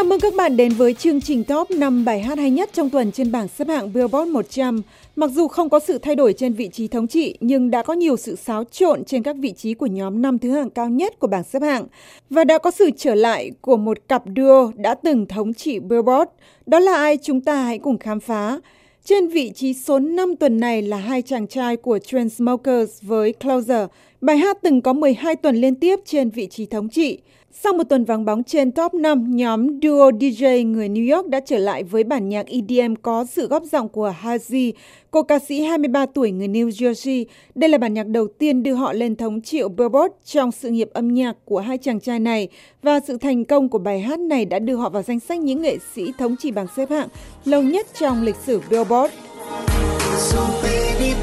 Chào mừng các bạn đến với chương trình top 5 bài hát hay nhất trong tuần trên bảng xếp hạng Billboard 100. Mặc dù không có sự thay đổi trên vị trí thống trị, nhưng đã có nhiều sự xáo trộn trên các vị trí của nhóm năm thứ hạng cao nhất của bảng xếp hạng. Và đã có sự trở lại của một cặp duo đã từng thống trị Billboard. Đó là ai chúng ta hãy cùng khám phá. Trên vị trí số 5 tuần này là hai chàng trai của Chainsmokers với Closer. Bài hát từng có 12 tuần liên tiếp trên vị trí thống trị. Sau một tuần vắng bóng trên top 5, nhóm duo DJ người New York đã trở lại với bản nhạc EDM có sự góp giọng của Hazy, cô ca sĩ 23 tuổi người New Jersey. Đây là bản nhạc đầu tiên đưa họ lên thống trị Billboard trong sự nghiệp âm nhạc của hai chàng trai này và sự thành công của bài hát này đã đưa họ vào danh sách những nghệ sĩ thống trị bảng xếp hạng lâu nhất trong lịch sử Billboard. So baby,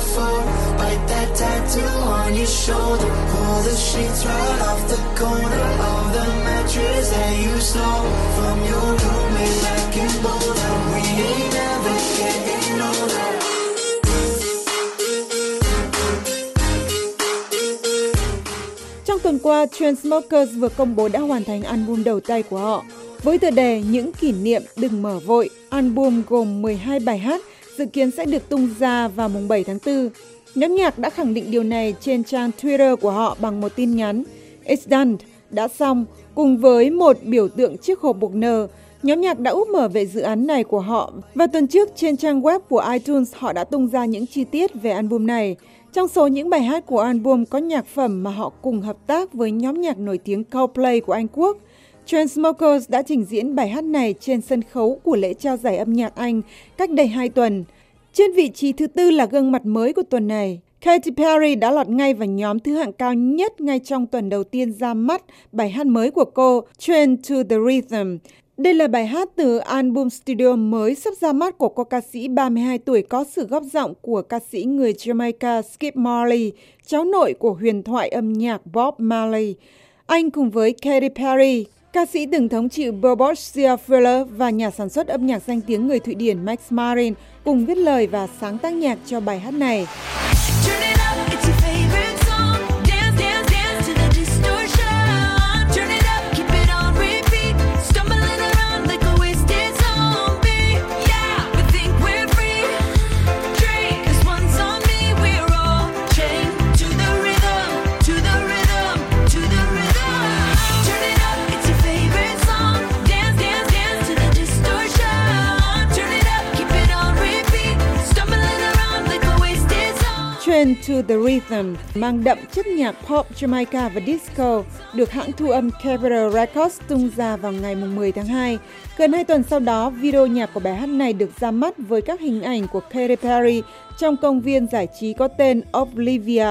can't. Bite that tattoo on your shoulder. Pull the sheets right off the corner of the mattress that you stole from your roommate back in Boulder. We ain't never getting older. Trong tuần qua, Transmokers vừa công bố đã hoàn thành album đầu tay của họ. Với tựa đề Những kỷ niệm đừng mở vội, album gồm 12 bài hát dự kiến sẽ được tung ra vào mùng 7 tháng 4. Nhóm nhạc đã khẳng định điều này trên trang Twitter của họ bằng một tin nhắn It's done, đã xong, cùng với một biểu tượng chiếc hộp buộc nơ. Nhóm nhạc đã úp mở về dự án này của họ và tuần trước trên trang web của iTunes họ đã tung ra những chi tiết về album này. Trong số những bài hát của album có nhạc phẩm mà họ cùng hợp tác với nhóm nhạc nổi tiếng Coldplay của Anh Quốc – Chainsmokers đã trình diễn bài hát này trên sân khấu của lễ trao giải âm nhạc Anh cách đây hai tuần. Trên vị trí thứ tư là gương mặt mới của tuần này. Katy Perry đã lọt ngay vào nhóm thứ hạng cao nhất ngay trong tuần đầu tiên ra mắt bài hát mới của cô, Train to the Rhythm. Đây là bài hát từ album studio mới sắp ra mắt của cô ca sĩ 32 tuổi có sự góp giọng của ca sĩ người Jamaica Skip Marley, cháu nội của huyền thoại âm nhạc Bob Marley. Anh cùng với Katy Perry Ca sĩ từng thống trị Billboard, Sia Fuller và nhà sản xuất âm nhạc danh tiếng người Thụy Điển Max Marin cùng viết lời và sáng tác nhạc cho bài hát này. Train to the Rhythm mang đậm chất nhạc pop Jamaica và disco được hãng thu âm Capitol Records tung ra vào ngày 10 tháng 2. Gần hai tuần sau đó, video nhạc của bài hát này được ra mắt với các hình ảnh của Katy Perry trong công viên giải trí có tên Oblivia.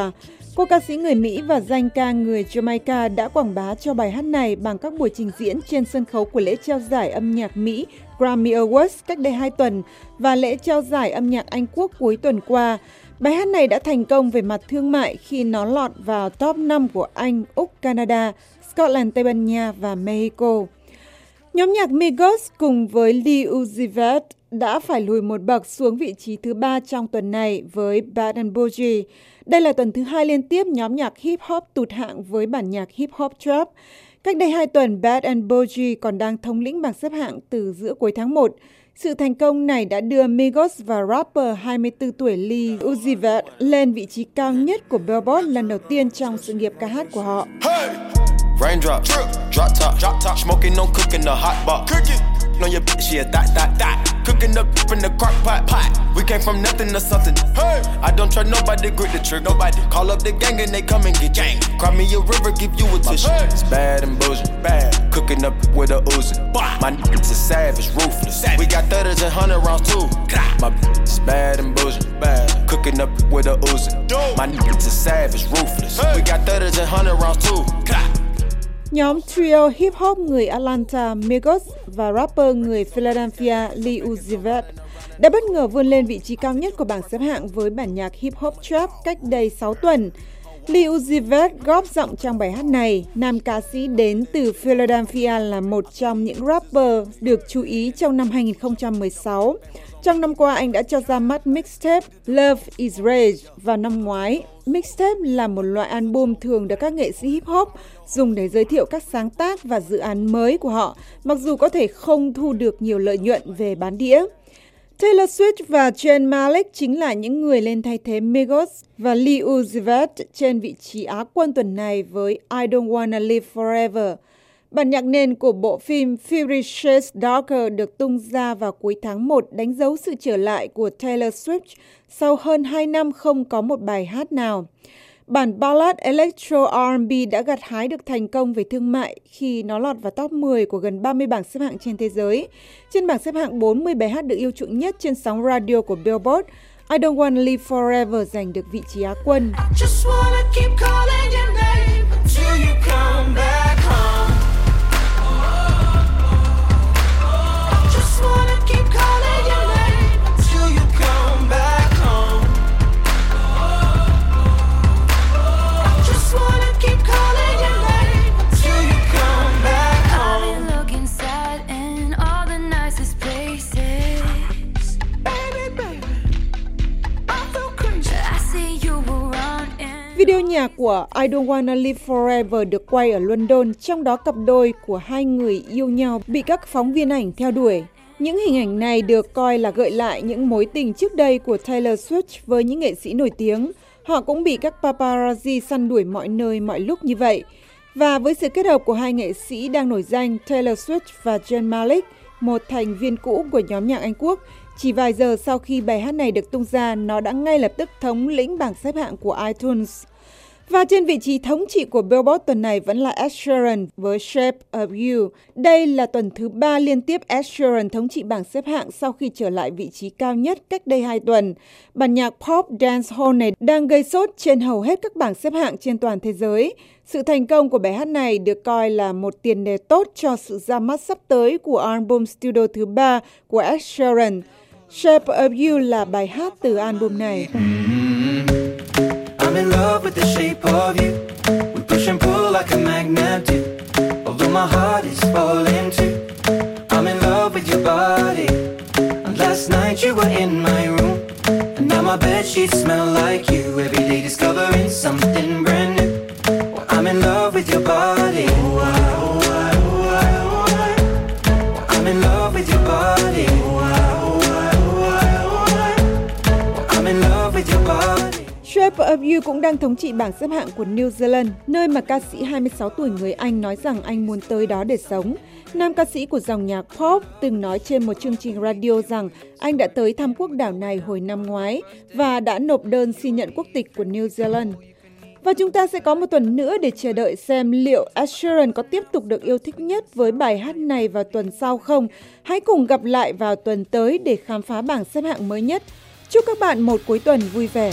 Cô ca sĩ người Mỹ và danh ca người Jamaica đã quảng bá cho bài hát này bằng các buổi trình diễn trên sân khấu của lễ trao giải âm nhạc Mỹ Grammy Awards cách đây hai tuần và lễ trao giải âm nhạc Anh Quốc cuối tuần qua. Bài hát này đã thành công về mặt thương mại khi nó lọt vào top 5 của Anh, Úc, Canada, Scotland, Tây Ban Nha và Mexico. Nhóm nhạc Migos cùng với Lee Uzi Vert đã phải lùi một bậc xuống vị trí thứ ba trong tuần này với Bad and Bougie. Đây là tuần thứ hai liên tiếp nhóm nhạc hip hop tụt hạng với bản nhạc hip hop trap. Cách đây 2 tuần, Bad and Bougie còn đang thống lĩnh bảng xếp hạng từ giữa cuối tháng 1. Sự thành công này đã đưa Migos và rapper 24 tuổi Lee Uzi Vert lên vị trí cao nhất của Billboard lần đầu tiên trong sự nghiệp ca hát của họ. Hey! Raindrop, drip, drop top, drop top, smoking, no cooking the hot box. Cooking. On your bitch, yeah, that, that, that. Cooking up in the crock pot, pot. We came from nothing to something. Hey, I don't trust nobody, grip the trick, nobody. Call up the gang and they come and get gang. Cry me a river, give you a tissue. It's bad and bullshit, bad. Cooking up with a Uzi. My niggas is savage, ruthless. We got thudders and hundred rounds too. My bitch is bad and bullshit, bad. Cooking up with a Uzi. My niggas is savage, ruthless. We got thudders and hundred rounds too. Nhóm trio hip hop người Atlanta, Migos và rapper người Philadelphia, Lee Uzi Vert đã bất ngờ vươn lên vị trí cao nhất của bảng xếp hạng với bản nhạc hip hop trap cách đây 6 tuần. Lil Uzi Vert góp giọng trong bài hát này. Nam ca sĩ đến từ Philadelphia là một trong những rapper được chú ý trong năm 2016. Trong năm qua, anh đã cho ra mắt mixtape Love is Rage vào năm ngoái Mixtape là một loại album thường được các nghệ sĩ hip hop dùng để giới thiệu các sáng tác và dự án mới của họ, mặc dù có thể không thu được nhiều lợi nhuận về bán đĩa. Taylor Swift và Zayn Malik chính là những người lên thay thế Migos và Lee Uzi Vert trên vị trí Á quân tuần này với I Don't Wanna Live Forever. Bản nhạc nền của bộ phim Fury Shades Darker được tung ra vào cuối tháng 1 đánh dấu sự trở lại của Taylor Swift sau hơn 2 năm không có một bài hát nào. Bản ballad Electro R&B đã gặt hái được thành công về thương mại khi nó lọt vào top 10 của gần 30 bảng xếp hạng trên thế giới. Trên bảng xếp hạng 40 bài hát được yêu chuộng nhất trên sóng radio của Billboard, I Don't Wanna Live Forever giành được vị trí Á quân. Video nhạc của I Don't Wanna Live Forever được quay ở London, trong đó cặp đôi của hai người yêu nhau bị các phóng viên ảnh theo đuổi. Những hình ảnh này được coi là gợi lại những mối tình trước đây của Taylor Swift với những nghệ sĩ nổi tiếng. Họ cũng bị các paparazzi săn đuổi mọi nơi mọi lúc như vậy. Và với sự kết hợp của hai nghệ sĩ đang nổi danh Taylor Swift và Zayn Malik, một thành viên cũ của nhóm nhạc Anh Quốc, chỉ vài giờ sau khi bài hát này được tung ra, nó đã ngay lập tức thống lĩnh bảng xếp hạng của iTunes. Và trên vị trí thống trị của Billboard tuần này vẫn là Ed Sheeran với Shape of You. Đây là tuần thứ ba liên tiếp Ed Sheeran thống trị bảng xếp hạng sau khi trở lại vị trí cao nhất cách đây hai tuần. Bản nhạc pop dancehall này đang gây sốt trên hầu hết các bảng xếp hạng trên toàn thế giới. Sự thành công của bài hát này được coi là một tiền đề tốt cho sự ra mắt sắp tới của album studio thứ ba của Ed Sheeran. Shape of You là bài hát từ album này. I'm in love with the shape of you. We push and pull like a magnet do. Although my heart is falling too. I'm in love with your body. And last night you were in my room. And now my bed sheets smell like you. Every day discovering something brand new. Well, I'm in love with your body. Oh, of You cũng đang thống trị bảng xếp hạng của New Zealand, nơi mà ca sĩ 26 tuổi người Anh nói rằng anh muốn tới đó để sống. Nam ca sĩ của dòng nhạc pop từng nói trên một chương trình radio rằng anh đã tới thăm quốc đảo này hồi năm ngoái và đã nộp đơn xin nhận quốc tịch của New Zealand. Và chúng ta sẽ có một tuần nữa để chờ đợi xem liệu Ed có tiếp tục được yêu thích nhất với bài hát này vào tuần sau không. Hãy cùng gặp lại vào tuần tới để khám phá bảng xếp hạng mới nhất. Chúc các bạn một cuối tuần vui vẻ.